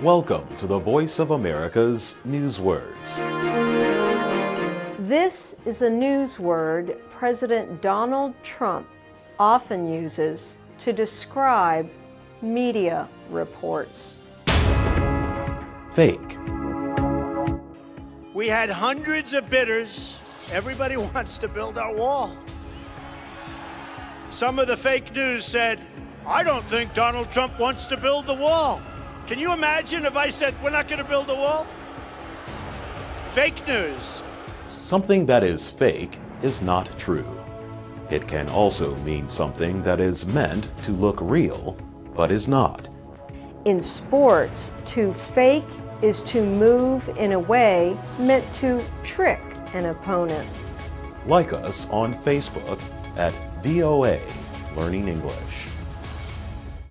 Welcome to the Voice of America's Newswords. This is a news word President Donald Trump often uses to describe media reports. Fake. We had hundreds of bidders. Everybody wants to build our wall. Some of the fake news said, I don't think Donald Trump wants to build the wall. Can you imagine if I said, we're not going to build the wall? Fake news. Something that is fake is not true. It can also mean something that is meant to look real, but is not. In sports, to fake is to move in a way meant to trick an opponent. Like us on Facebook at VOA Learning English.